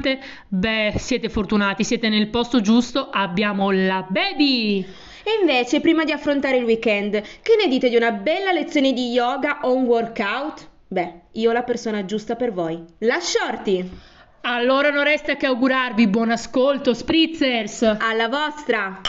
sgrassante, beh, siete fortunati, siete nel posto giusto, abbiamo la baby! E invece, prima di affrontare il weekend, che ne dite di una bella lezione di yoga o un workout? Beh, io ho la persona giusta per voi, la Shorty! Allora non resta che augurarvi buon ascolto, spritzers! Alla vostra!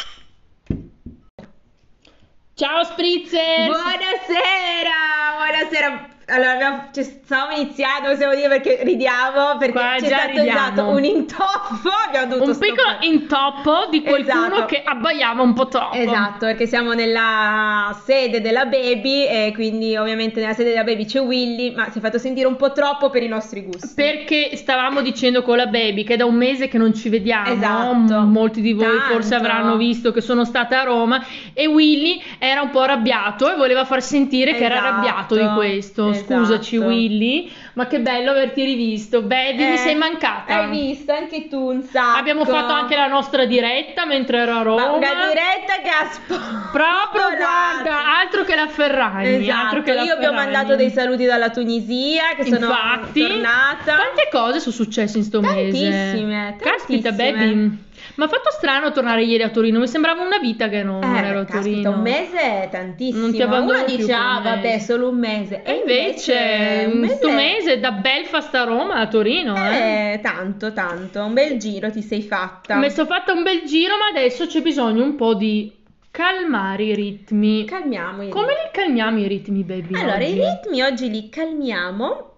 Ciao spritzers! Buonasera! Buonasera! Allora, abbiamo, cioè, stavamo iniziando, possiamo dire perché ridiamo, perché Qua c'è già stato ridiamo. esatto, un intoppo, abbiamo dovuto Un piccolo stoppare. intoppo di qualcuno Esatto. che abbaiava un po' troppo. Esatto, perché siamo nella sede della baby e quindi ovviamente nella sede della baby c'è Willy, ma si è fatto sentire un po' troppo per i nostri gusti. Perché stavamo dicendo con la baby che è da un mese che non ci vediamo, Esatto. Molti di voi Tanto. forse avranno visto che sono stata a Roma e Willy era un po' arrabbiato e voleva far sentire che era Esatto. arrabbiato di questo. Esatto. Scusaci Willy, ma che bello averti rivisto. Mi Eh, sei mancata. Hai visto anche tu un sacco. Abbiamo fatto anche la nostra diretta mentre ero a Roma. Ma una diretta che ha spo- Proprio guarda, altro che la Ferragni, altro Esatto, che la io vi ho Ferragni. mandato dei saluti dalla Tunisia che sono Infatti, tornata. Quante cose sono successe in sto mese? Tantissime, Caspita, tantissime. baby. Mi ha fatto strano tornare ieri a Torino. Mi sembrava una vita che non, non Eh, ero a Torino. un mese è tantissimo. Non ti Uno dice, un ah, vabbè, mese." solo un mese. E invece, un questo mese da Belfast a Roma a Torino, eh. Eh, tanto, tanto. Un bel giro ti sei fatta. Mi sono fatta un bel giro, ma adesso c'è bisogno un po' di calmare i ritmi. Calmiamo i Come li calmiamo i ritmi, baby? Allora, oggi? i ritmi oggi li calmiamo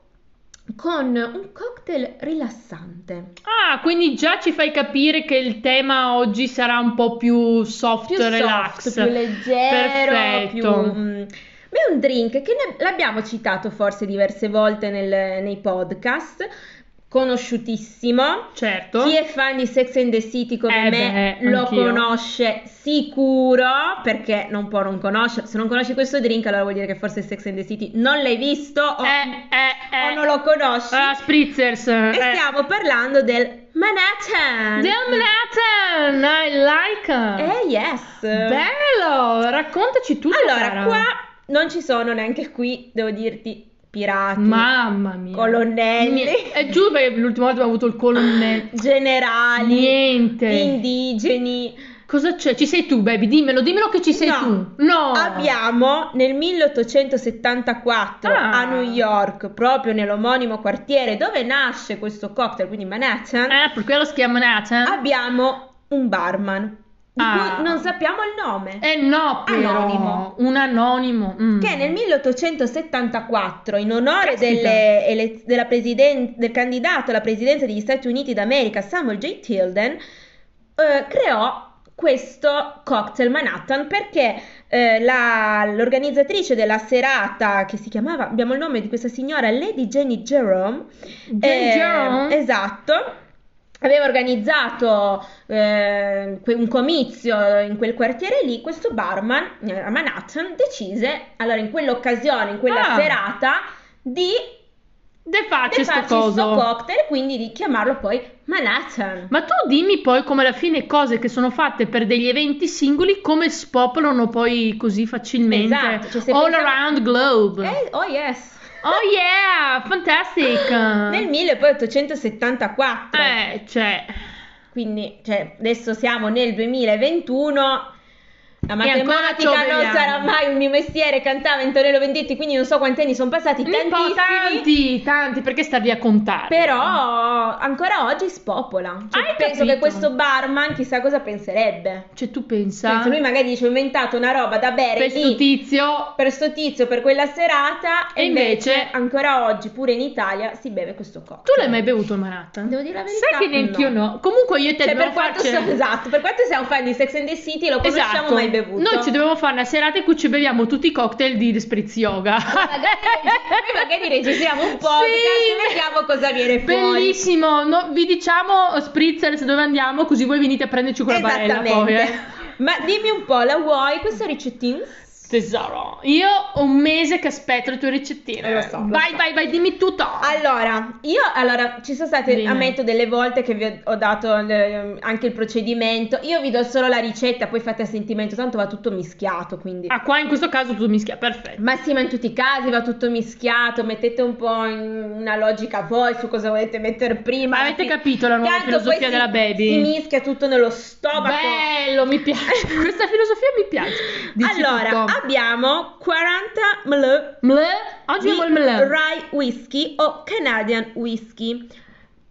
con un cocktail rilassante. Ah, quindi già ci fai capire che il tema oggi sarà un po' più soft, Più relax. soft, più leggero, Perfetto. più... mm, Beh, un drink che ne- l'abbiamo citato forse diverse volte nel- nei podcast, conosciutissimo. Certo. Chi è fan di Sex and the City come Eh me beh, lo anch'io. conosce sicuro perché non può non conoscere. Se non conosci questo drink, allora vuol dire che forse Sex and the City non l'hai visto o, Eh, eh, eh. o non lo conosci. Ah, spritzers. e eh. stiamo parlando del Manhattan. Del Manhattan, I like. Eh yes. Bello, raccontaci tutto. allora, cara. qua non ci sono neanche qui, devo dirti, pirati, Mamma mia. colonnelli, Ni- È giù perché l'ultima volta abbiamo avuto il colonnello. generali, Niente. indigeni. Cosa c'è? Ci sei tu, baby? Dimmelo, dimmelo che ci sei No. tu. No. Abbiamo nel 1874 Ah. a New York, proprio nell'omonimo quartiere dove nasce questo cocktail, quindi Manhattan, Eh, per quello si chiama Manhattan? abbiamo un barman Ah. non sappiamo il nome. Eh no, però. Anonimo. Un anonimo. mm. Che nel 1874, in onore delle ele- della presiden- del candidato alla presidenza degli Stati Uniti d'America, Samuel J. Tilden, eh, creò questo cocktail Manhattan perché eh, la- l'organizzatrice della serata, che si chiamava, abbiamo il nome di questa signora, Lady Jenny Jerome, Jenny eh, Jerome? esatto, aveva organizzato eh, un comizio in quel quartiere lì, questo barman eh, a Manhattan decise, allora in quell'occasione, in quella Ah. serata, di, De faccia sto questo coso. cocktail, quindi di chiamarlo poi Manhattan. Ma tu dimmi poi come alla fine cose che sono fatte per degli eventi singoli come spopolano poi così facilmente Esatto, cioè all pensiamo- around globe. Eh, oh yes! Oh yeah, fantastic. Nel 1874, Eh, cioè, quindi cioè, adesso siamo nel 2021. La matematica non sarà mai un mio mestiere, cantava Antonello Venditti, quindi non so quanti anni sono passati, tantissimi. tanti, tanti, perché stavi a contare? Però ancora oggi spopola. Cioè, Hai penso capito? che questo barman chissà cosa penserebbe. Cioè, tu pensa Penso lui magari dice ho inventato una roba da bere per sto tizio per sto tizio per quella serata e invece, invece- ancora oggi pure in Italia si beve questo cocktail. Tu l'hai mai bevuto il Manhattan? Devo dire la verità, Sai che neanche io no. no. Comunque io e te Cioè, per quanto, farci... so- esatto, per quanto siamo fan di Sex and the City lo conosciamo Esatto. mai bevuto. Noi ci dobbiamo fare una serata in cui ci beviamo tutti i cocktail di Spritz Yoga. magari, magari registriamo un podcast Sì. e vediamo cosa viene fuori. Bellissimo, no, vi diciamo Spritzers dove andiamo così voi venite a prenderci con la barella poi. Eh. Ma dimmi un po', la vuoi questa ricettina? Tesoro, io ho un mese che aspetto le tue ricettine. Eh, lo so, lo vai, so. vai, vai, dimmi tutto. Allora, io allora ci sono state, Dimmi. ammetto, delle volte che vi ho, dato eh, anche il procedimento. Io vi do solo la ricetta, poi fate a sentimento, tanto va tutto mischiato, quindi. Ah, qua in questo caso tu mischia, perfetto. Massima in tutti i casi va tutto mischiato, mettete un po' in una logica voi su cosa volete mettere prima. Avete Sì. capito la nuova Tanto filosofia poi si- della baby? Si mischia tutto nello stomaco. Bello, mi piace. Questa filosofia mi piace. Dici allora, tutto. Abbiamo 40 ml Mle? Oggi di mle. rye whisky o Canadian whisky.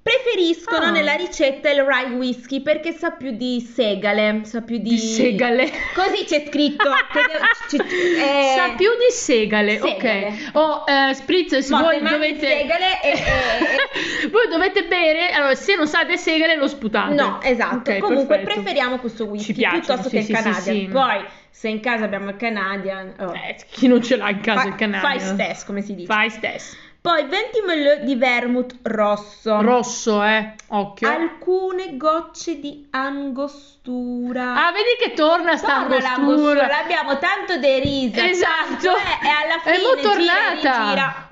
Preferiscono Ah. nella ricetta il rye whisky perché sa più di segale, sa più di... Di segale. Così c'è scritto. che de- c- eh, Sa più di segale, segale. ok. Oh, eh, Spritz, se Mo, voi dovete... segale e- e- voi dovete bere, allora se non sa di segale lo sputate. No, esatto. Ok, Comunque perfetto. preferiamo questo whisky piace, piuttosto sì, che sì, il Canadian. sì. Poi, se in casa abbiamo il Canadian, oh, Eh, chi non ce l'ha in casa fa- il canale? fai stesso, come si dice. Fai stesso. Poi 20 ml di vermouth rosso. Rosso, eh. Occhio. Alcune gocce di angostura. Ah, vedi che torna sta Torna angostura. l'angostura, l'abbiamo tanto derisa. Esatto. eh, e alla È fine mo' gira tornata. rigira.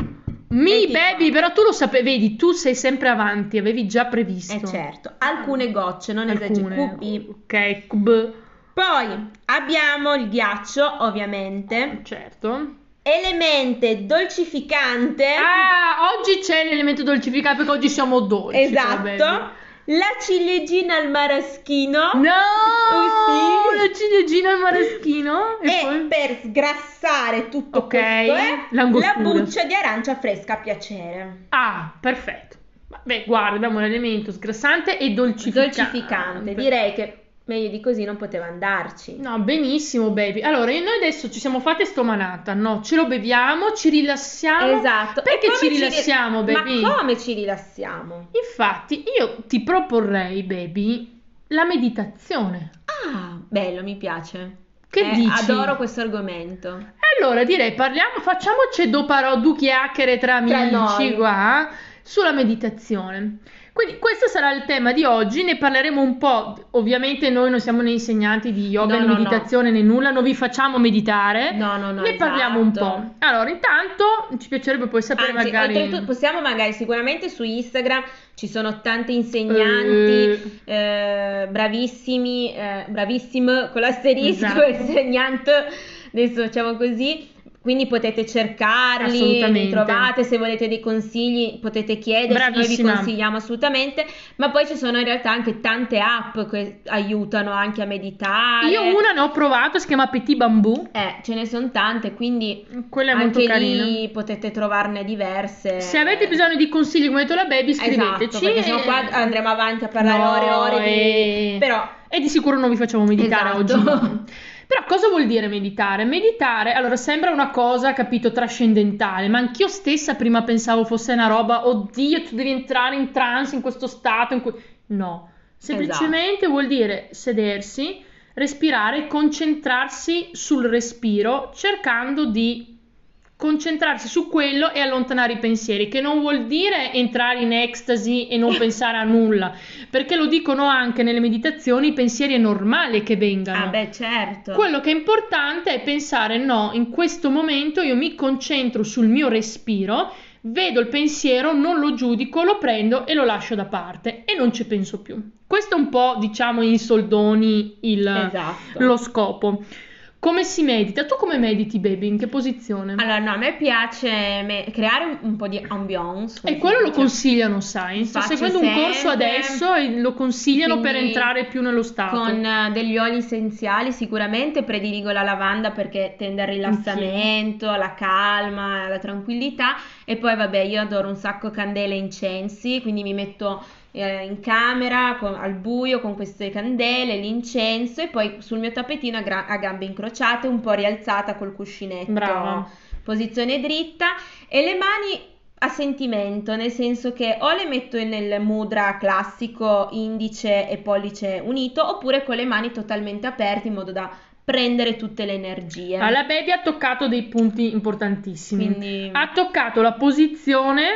Mi Vedi qua. baby, però tu lo sapevi, vedi, tu sei sempre avanti, avevi già previsto. Eh certo, alcune gocce, non Alcune. esageri. Ok, cub. Poi abbiamo il ghiaccio, ovviamente. Certo. Elemente dolcificante. Ah, oggi c'è l'elemento dolcificato perché oggi siamo dolci. esatto. baby. La ciliegina al maraschino. No! Oh, sì. La ciliegina al maraschino. E, E poi... per sgrassare tutto Ok, questo, eh, la buccia di arancia fresca a piacere. Ah, perfetto. Beh, guarda, abbiamo l'elemento sgrassante e dolcificante. Dolcificante, direi che meglio di così non poteva andarci. No, benissimo, baby. Allora, noi adesso ci siamo fatte sto Manhattan, no? Ce lo beviamo, ci rilassiamo. Esatto. Perché ci rilassiamo, ri- baby? Ma come ci rilassiamo? Infatti, io ti proporrei, baby, la meditazione. Ah, bello, mi piace. Che Eh, dici? Adoro questo argomento. Allora, direi, parliamo, facciamoci due parole, due chiacchiere tra Tra amici noi. qua sulla meditazione. Quindi questo sarà il tema di oggi, ne parleremo un po'. Ovviamente noi non siamo né insegnanti di yoga, No, né no, meditazione, né nulla, non vi facciamo meditare. No, no, no. ne parliamo un esatto. po'. Allora, intanto ci piacerebbe poi sapere Anzi, magari possiamo magari sicuramente su Instagram ci sono tanti insegnanti eh, bravissimi, eh, bravissimo con l'asterisco, Esatto. insegnante, adesso facciamo così. Quindi potete cercarli, li trovate, se volete dei consigli potete chiederci, noi vi consigliamo assolutamente, ma poi ci sono in realtà anche tante app che aiutano anche a meditare. Io una ne ho provato, si chiama Petit Bamboo. Eh, ce ne sono tante, quindi Quella è molto anche carina. lì potete trovarne diverse. Se avete bisogno di consigli come ha detto la baby, scriveteci. Esatto, perché sennò qua andremo avanti a parlare No, ore e ore di... e- Però, E di sicuro non vi facciamo meditare Esatto. oggi. Però cosa vuol dire meditare? Meditare, allora sembra una cosa, capito, trascendentale, ma anch'io stessa prima pensavo fosse una roba, oddio, tu devi entrare in trance in questo stato in cui... No, semplicemente Esatto. vuol dire sedersi, respirare, concentrarsi sul respiro, cercando di concentrarsi su quello e allontanare i pensieri, che non vuol dire entrare in ecstasy e non pensare a nulla, perché lo dicono anche nelle meditazioni, i pensieri è normale che vengano. ah beh, certo. Quello che è importante è pensare no, in questo momento io mi concentro sul mio respiro, vedo il pensiero, non lo giudico, lo prendo e lo lascio da parte e non ci penso più. Questo è un po', diciamo, in soldoni il, Esatto. lo scopo. Come si medita? Tu come mediti, baby? In che posizione? Allora, no, a me piace me- creare un, un po' di ambiance. e quello lo consigliano, sai? Sto seguendo un corso sempre. adesso e lo consigliano per Quindi, entrare più nello stato. Con eh, degli oli essenziali sicuramente prediligo la lavanda perché tende al rilassamento, alla calma, alla tranquillità e poi vabbè io adoro un sacco candele e incensi, quindi mi metto eh, in camera con- al buio con queste candele, l'incenso e poi sul mio tappetino a, gra- a gambe incrociate, un po' rialzata col cuscinetto, Brava. posizione dritta e le mani a sentimento, nel senso che o le metto nel mudra classico indice e pollice unito oppure con le mani totalmente aperte in modo da prendere tutte le energie. Alla baby ha toccato dei punti importantissimi. Quindi Ha toccato la posizione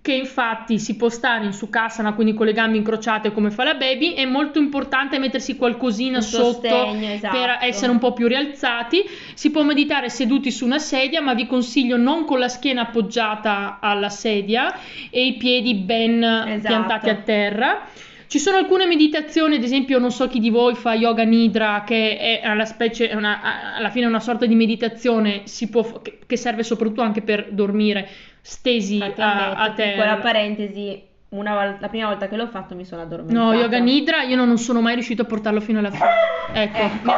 che infatti si può stare in sukkasana, quindi con le gambe incrociate come fa la baby, è molto importante mettersi qualcosina sotto esatto. per essere un po' più rialzati. Si può meditare seduti su una sedia, ma vi consiglio non con la schiena appoggiata alla sedia e i piedi ben Esatto. piantati a terra. Ci sono alcune meditazioni, ad esempio, non so chi di voi fa yoga nidra, che è alla, specie, una- alla fine una sorta di meditazione si può che serve soprattutto anche per dormire stesi Infatti, a, a piccola terra. parentesi, una la prima volta che l'ho fatto mi sono addormentata. No, yoga nidra io non sono mai riuscito a portarlo fino alla fine. Ecco, Ecco.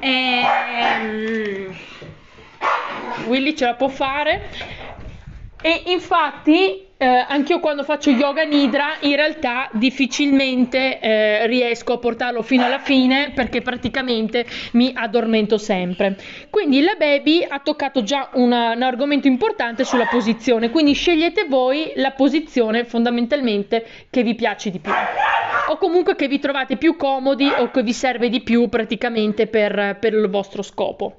Ehm, Willy ce la può fare. E infatti, eh, anch'io quando faccio yoga nidra, in realtà difficilmente eh, riesco a portarlo fino alla fine perché praticamente mi addormento sempre. Quindi la baby ha toccato già una- un argomento importante sulla posizione, quindi scegliete voi la posizione fondamentalmente che vi piace di più o comunque che vi trovate più comodi o che vi serve di più praticamente per, per il vostro scopo.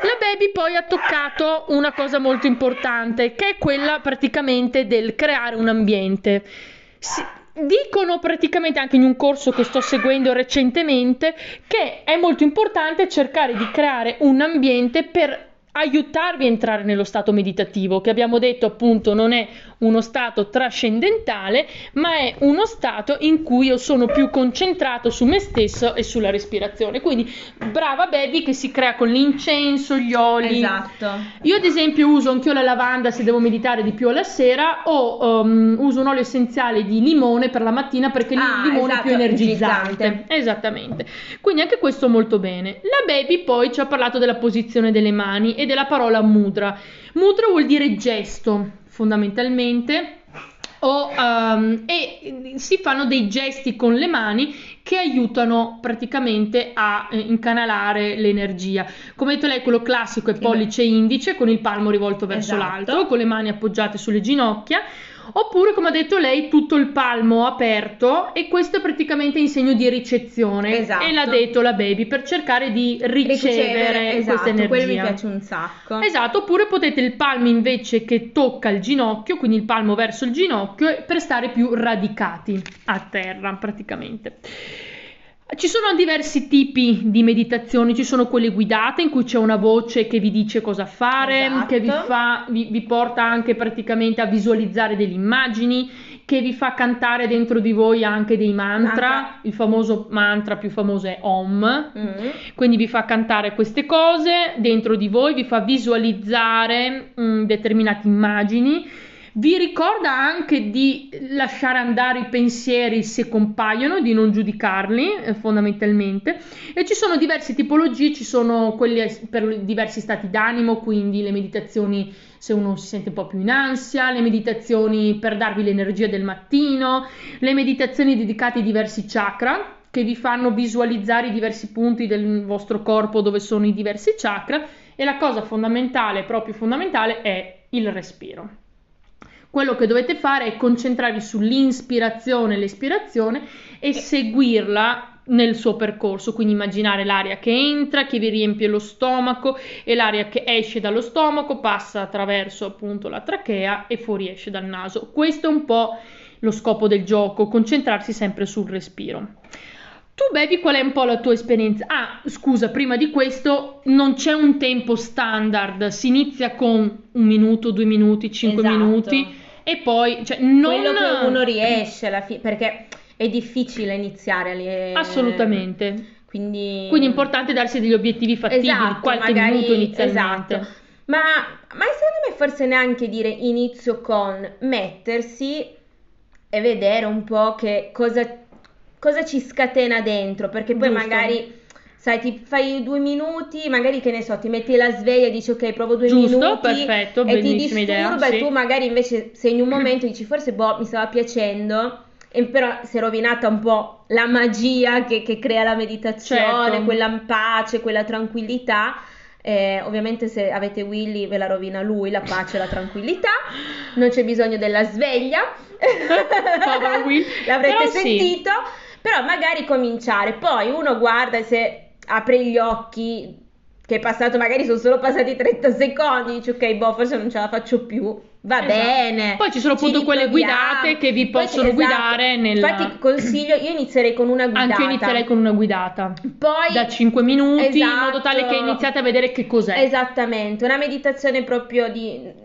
La baby poi ha toccato una cosa molto importante, che è quella praticamente del creare un ambiente. Si- dicono praticamente anche in un corso che sto seguendo recentemente che è molto importante cercare di creare un ambiente per aiutarvi a entrare nello stato meditativo, che abbiamo detto appunto non è uno stato trascendentale, ma è uno stato in cui io sono più concentrato su me stesso e sulla respirazione. Quindi brava baby che si crea con l'incenso, gli oli. esatto. Io ad esempio uso anch'io la lavanda se devo meditare di più alla sera o um, uso un olio essenziale di limone per la mattina perché il Ah, limone è esatto, più energizzante. energizzante. Esattamente. Quindi anche questo molto bene. La baby poi ci ha parlato della posizione delle mani e della parola mudra. Mudra vuol dire gesto, fondamentalmente. O, um, e si fanno dei gesti con le mani che aiutano praticamente a eh, incanalare l'energia. Come detto lei, quello classico è pollice e indice con il palmo rivolto verso Esatto. l'alto, con le mani appoggiate sulle ginocchia. Oppure, come ha detto lei, tutto il palmo aperto e questo è praticamente in segno di ricezione. Esatto. E l'ha detto la baby per cercare di ricevere, esatto, questa energia. quello mi piace un sacco. Esatto, oppure potete il palmo invece che tocca il ginocchio, quindi il palmo verso il ginocchio, per stare più radicati a terra praticamente. Ci sono diversi tipi di meditazioni, ci sono quelle guidate in cui c'è una voce che vi dice cosa fare, Esatto. che vi, fa, vi, vi porta anche praticamente a visualizzare delle immagini, che vi fa cantare dentro di voi anche dei mantra. Mantra. Il famoso mantra più famoso è Om, Mm. quindi vi fa cantare queste cose dentro di voi, vi fa visualizzare mm, determinate immagini, vi ricorda anche di lasciare andare i pensieri se compaiono, di non giudicarli eh, fondamentalmente. E ci sono diverse tipologie, ci sono quelle per diversi stati d'animo, quindi le meditazioni se uno si sente un po' più in ansia, le meditazioni per darvi l'energia del mattino, le meditazioni dedicate ai diversi chakra che vi fanno visualizzare i diversi punti del vostro corpo dove sono i diversi chakra e la cosa fondamentale, proprio fondamentale, è il respiro. Quello che dovete fare è concentrarvi sull'inspirazione e l'espirazione e seguirla nel suo percorso, quindi immaginare l'aria che entra, che vi riempie lo stomaco e l'aria che esce dallo stomaco passa attraverso appunto la trachea e fuoriesce dal naso. Questo è un po' lo scopo del gioco, concentrarsi sempre sul respiro. Tu, baby, qual è un po' la tua esperienza? Ah, scusa, prima di questo non c'è un tempo standard, si inizia con un minuto, due minuti, cinque Esatto. minuti e poi, cioè, non... Quello che uno riesce alla fine, perché è difficile iniziare alle... Assolutamente. Quindi... Quindi è importante darsi degli obiettivi fattibili, Esatto, qualche magari- minuto inizialmente. esatto. Ma, ma secondo me forse neanche dire inizio con mettersi e vedere un po' che cosa, cosa ci scatena dentro, perché poi Giusto. magari, sai, ti fai due minuti, magari che ne so, ti metti la sveglia e dici ok, provo due Giusto, minuti perfetto, e ti bellissima idea, disturba sì. e tu magari invece sei in un momento e dici forse boh, mi stava piacendo. E però si è rovinata un po' la magia che, che crea la meditazione, Certo. quella pace, quella tranquillità. Eh, ovviamente se avete Willy ve la rovina lui, la pace e la tranquillità. Non c'è bisogno della sveglia. L'avrete Però sì. sentito. Però magari cominciare. Poi uno guarda e se apre gli occhi, che è passato, magari sono solo passati 30 secondi, dici ok, boh, forse non ce la faccio più. va Esatto. bene. Poi ci sono appunto quelle guidate che vi possono guidare nel- Infatti consiglio, io inizierei con una guidata. Anche io inizierei con una guidata. Poi Da 5 minuti, in modo Esatto. tale che iniziate a vedere che cos'è. Esattamente, una meditazione proprio di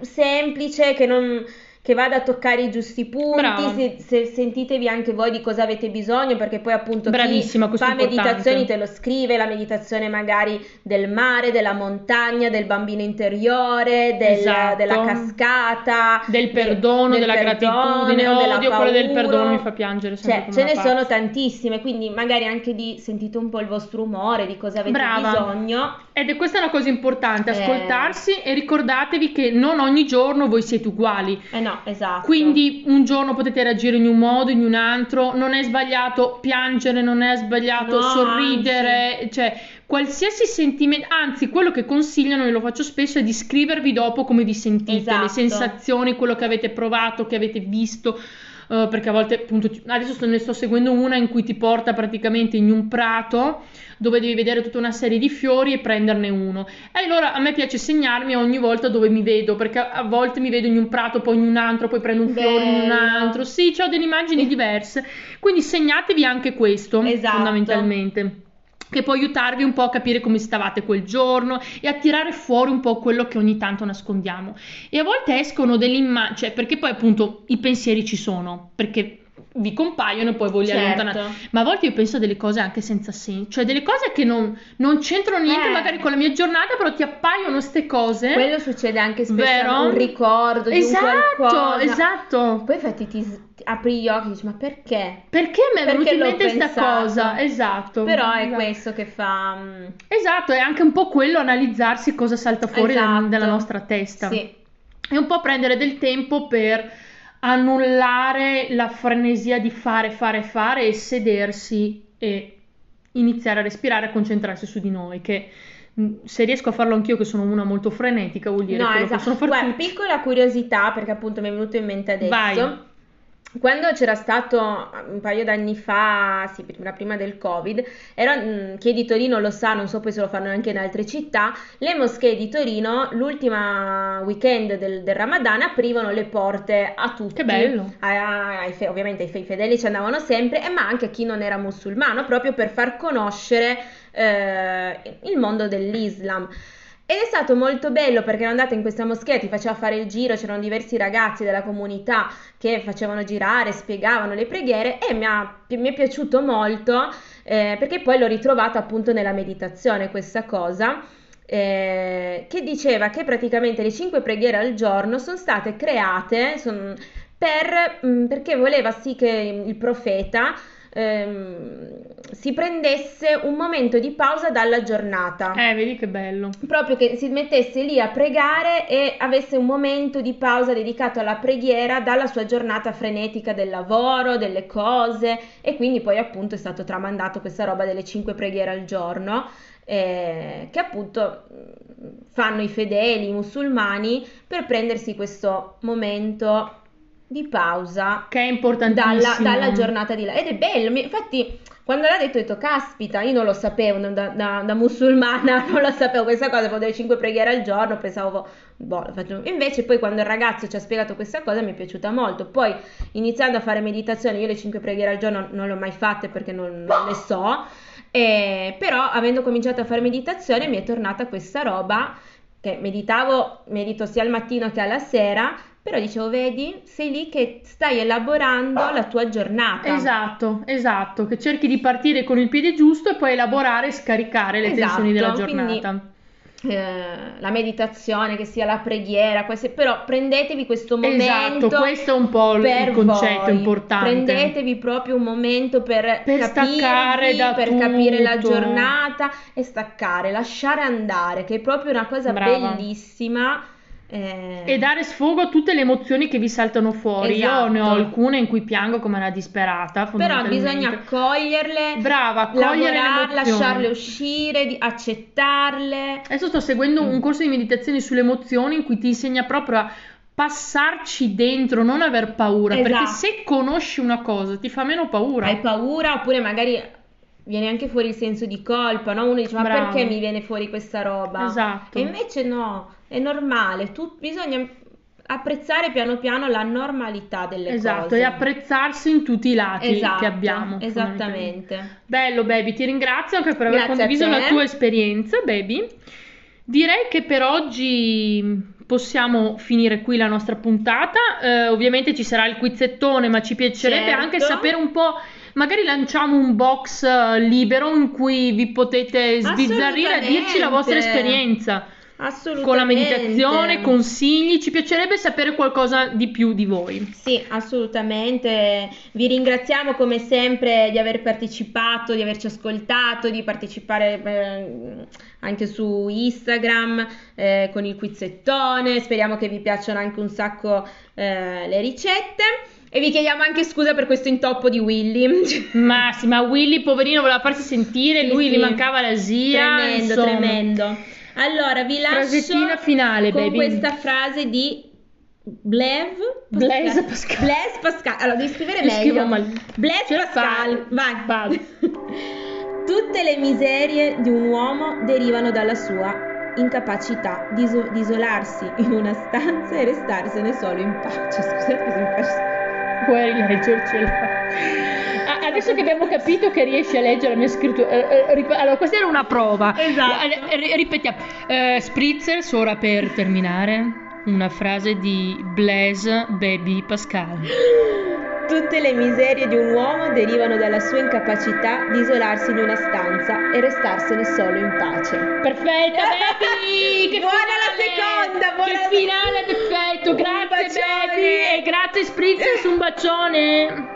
semplice che non che vada a toccare i giusti punti, se, se- sentitevi anche voi di cosa avete bisogno, perché poi appunto Bravissima, chi fa importante. meditazioni te lo scrive, la meditazione magari del mare, della montagna, del bambino interiore, del- Esatto. della cascata, Del de- perdono, del della perdono, gratitudine. della Odio quella del paura. perdono, mi fa piangere sempre Cioè, ce ne pazza. sono tantissime, quindi magari anche di sentite un po' il vostro umore, di cosa avete Brava. bisogno. Ed è questa una cosa importante, Eh. ascoltarsi e ricordatevi che non ogni giorno voi siete uguali. Eh no, esatto. Quindi un giorno potete reagire in un modo, in un altro, non è sbagliato piangere, non è sbagliato No, sorridere, cioè qualsiasi sentimento, anzi quello che consigliano, e lo faccio spesso, è di scrivervi dopo come vi sentite, Esatto. le sensazioni, quello che avete provato, che avete visto. Eh, perché a volte appunto adesso sto- ne sto seguendo una in cui ti porta praticamente in un prato dove devi vedere tutta una serie di fiori e prenderne uno. E allora a me piace segnarmi ogni volta dove mi vedo perché a volte mi vedo in un prato poi in un altro poi prendo un fiore in un Bello. altro. Sì ho delle immagini diverse. Quindi segnatevi anche questo Esatto. fondamentalmente che può aiutarvi un po' a capire come stavate quel giorno e a tirare fuori un po' quello che ogni tanto nascondiamo. E a volte escono delle immagini, cioè perché poi appunto i pensieri ci sono, perché vi compaiono e poi voi li Certo. allontanate. Ma a volte io penso a delle cose anche senza senso, cioè delle cose che non, non c'entrano niente Eh. magari con la mia giornata, però ti appaiono ste cose. Quello succede anche spesso Vero? un ricordo di esatto, un qualcosa. esatto. Poi infatti ti, apri gli occhi e dici ma perché? Perché mi è venuta in mente sta pensato. cosa? Esatto. Però è esatto. questo che fa... mm, Esatto, è anche un po' quello analizzarsi cosa salta fuori Esatto. dalla nostra testa. Sì, E un po' prendere del tempo per annullare la frenesia di fare, fare, fare e sedersi e iniziare a respirare e concentrarsi su di noi. Che mh, se riesco a farlo anch'io, che sono una molto frenetica, vuol dire no, che lo esatto. possono fare Guarda, tutti. piccola curiosità perché appunto mi è venuto in mente adesso. Vai. Quando c'era stato un paio d'anni fa, sì, prima, del Covid, era, mm, chi è di Torino lo sa, non so poi se lo fanno anche in altre città, le moschee di Torino l'ultima weekend del, del Ramadan aprivano le porte a tutti. Che bello. A- ai ovviamente i fe- i fedeli ci andavano sempre, e ma anche a chi non era musulmano, proprio per far conoscere eh, il mondo dell'Islam. Ed è stato molto bello perché ero andata in questa moschea, ti faceva fare il giro, c'erano diversi ragazzi della comunità che facevano girare, spiegavano le preghiere e mi, ha- mi è piaciuto molto eh, perché poi l'ho ritrovata appunto nella meditazione questa cosa. eh, che diceva che praticamente le cinque preghiere al giorno sono state create son- per, mh, perché voleva sì che il profeta ehm, si prendesse un momento di pausa dalla giornata. Eh, vedi che bello. Proprio che si mettesse lì a pregare e avesse un momento di pausa dedicato alla preghiera dalla sua giornata frenetica del lavoro, delle cose e quindi poi appunto è stato tramandato questa roba delle cinque preghiere al giorno eh, che appunto fanno i fedeli, i musulmani per prendersi questo momento di pausa Che è importantissimo. dalla, dalla giornata di là. Ed è bello, mi- infatti quando l'ha detto ho detto caspita, io non lo sapevo, da, da- da musulmana non lo sapevo questa cosa, facevo delle 5 preghiere al giorno, pensavo, boh, lo faccio. Invece poi quando il ragazzo ci ha spiegato questa cosa mi è piaciuta molto. Poi iniziando a fare meditazione, io le 5 preghiere al giorno non le ho mai fatte perché non, non le so, eh, però avendo cominciato a fare meditazione mi è tornata questa roba che meditavo, medito sia al mattino che alla sera, però dicevo, vedi, sei lì che stai elaborando la tua giornata. Esatto, esatto, che cerchi di partire con il piede giusto e poi elaborare e scaricare le Esatto, tensioni della quindi- giornata. Eh, la meditazione, che sia la preghiera, queste- però prendetevi questo momento. Esatto, questo è un po' il concetto voi. importante. Prendetevi proprio un momento per, Per capirvi, staccare da per capire la tutto. giornata e staccare, lasciare andare, che è proprio una cosa Brava. bellissima. Eh, E dare sfogo a tutte le emozioni che vi saltano fuori. Io ne ho Esatto. alcune in cui piango come una disperata. Però bisogna accoglierle, Brava, accogliere lavorare, lasciarle uscire, di- accettarle. Adesso sto seguendo Mm. un corso di meditazione sulle emozioni in cui ti insegna proprio a passarci dentro, non aver paura, perché Esatto. se conosci una cosa ti fa meno paura. Hai paura oppure magari viene anche fuori il senso di colpa, no? Uno dice ma Bravo. perché mi viene fuori questa roba? Esatto. E invece no, è normale, tu, bisogna apprezzare piano piano la normalità delle Esatto, cose. e apprezzarsi in tutti i lati Esatto, che abbiamo. Esattamente. Bello, baby, ti ringrazio anche per aver Grazie condiviso la tua esperienza, baby. Direi che per oggi possiamo finire qui la nostra puntata. Eh, ovviamente ci sarà il quizzettone, ma ci piacerebbe Certo. anche sapere un po'. Magari lanciamo un box eh, libero in cui vi potete sbizzarrire a dirci la vostra esperienza con la meditazione, consigli. Ci piacerebbe sapere qualcosa di più di voi. Sì, assolutamente. Vi ringraziamo come sempre di aver partecipato, di averci ascoltato, di partecipare eh, anche su Instagram eh, con il quizzettone. Speriamo che vi piacciono anche un sacco eh, le ricette. E vi chiediamo anche scusa per questo intoppo di Willy. Ma sì, ma Willy, poverino, voleva farsi sentire, Sì, lui sì. gli mancava la zia. Tremendo, insomma. tremendo. Allora, vi lascio finale, con baby. questa frase di Blaise Blaise Pascal. Blaise Pascal. Allora, devi scrivere Io meglio. scrivo mal- Blaise Ce Pascal. Vai. Vado. Tutte le miserie di un uomo derivano dalla sua incapacità di, iso- di isolarsi in una stanza e restarsene solo in pace. Scusate se mi faccio... Rileggercela. Ah, Adesso che abbiamo capito che riesci a leggere la mia scrittura, eh, eh, rip- allora questa era una prova. Esatto. Eh, ri- ripetiamo. Eh, Spritzers, ora per terminare, una frase di Blaise Baby Pascal. Tutte le miserie di un uomo derivano dalla sua incapacità di isolarsi in una stanza e restarsene solo in pace. Perfetta, baby! Che Buona la finale! seconda, buona Che la- finale perfetto! Grazie, baby! E grazie, Spritzers, un bacione!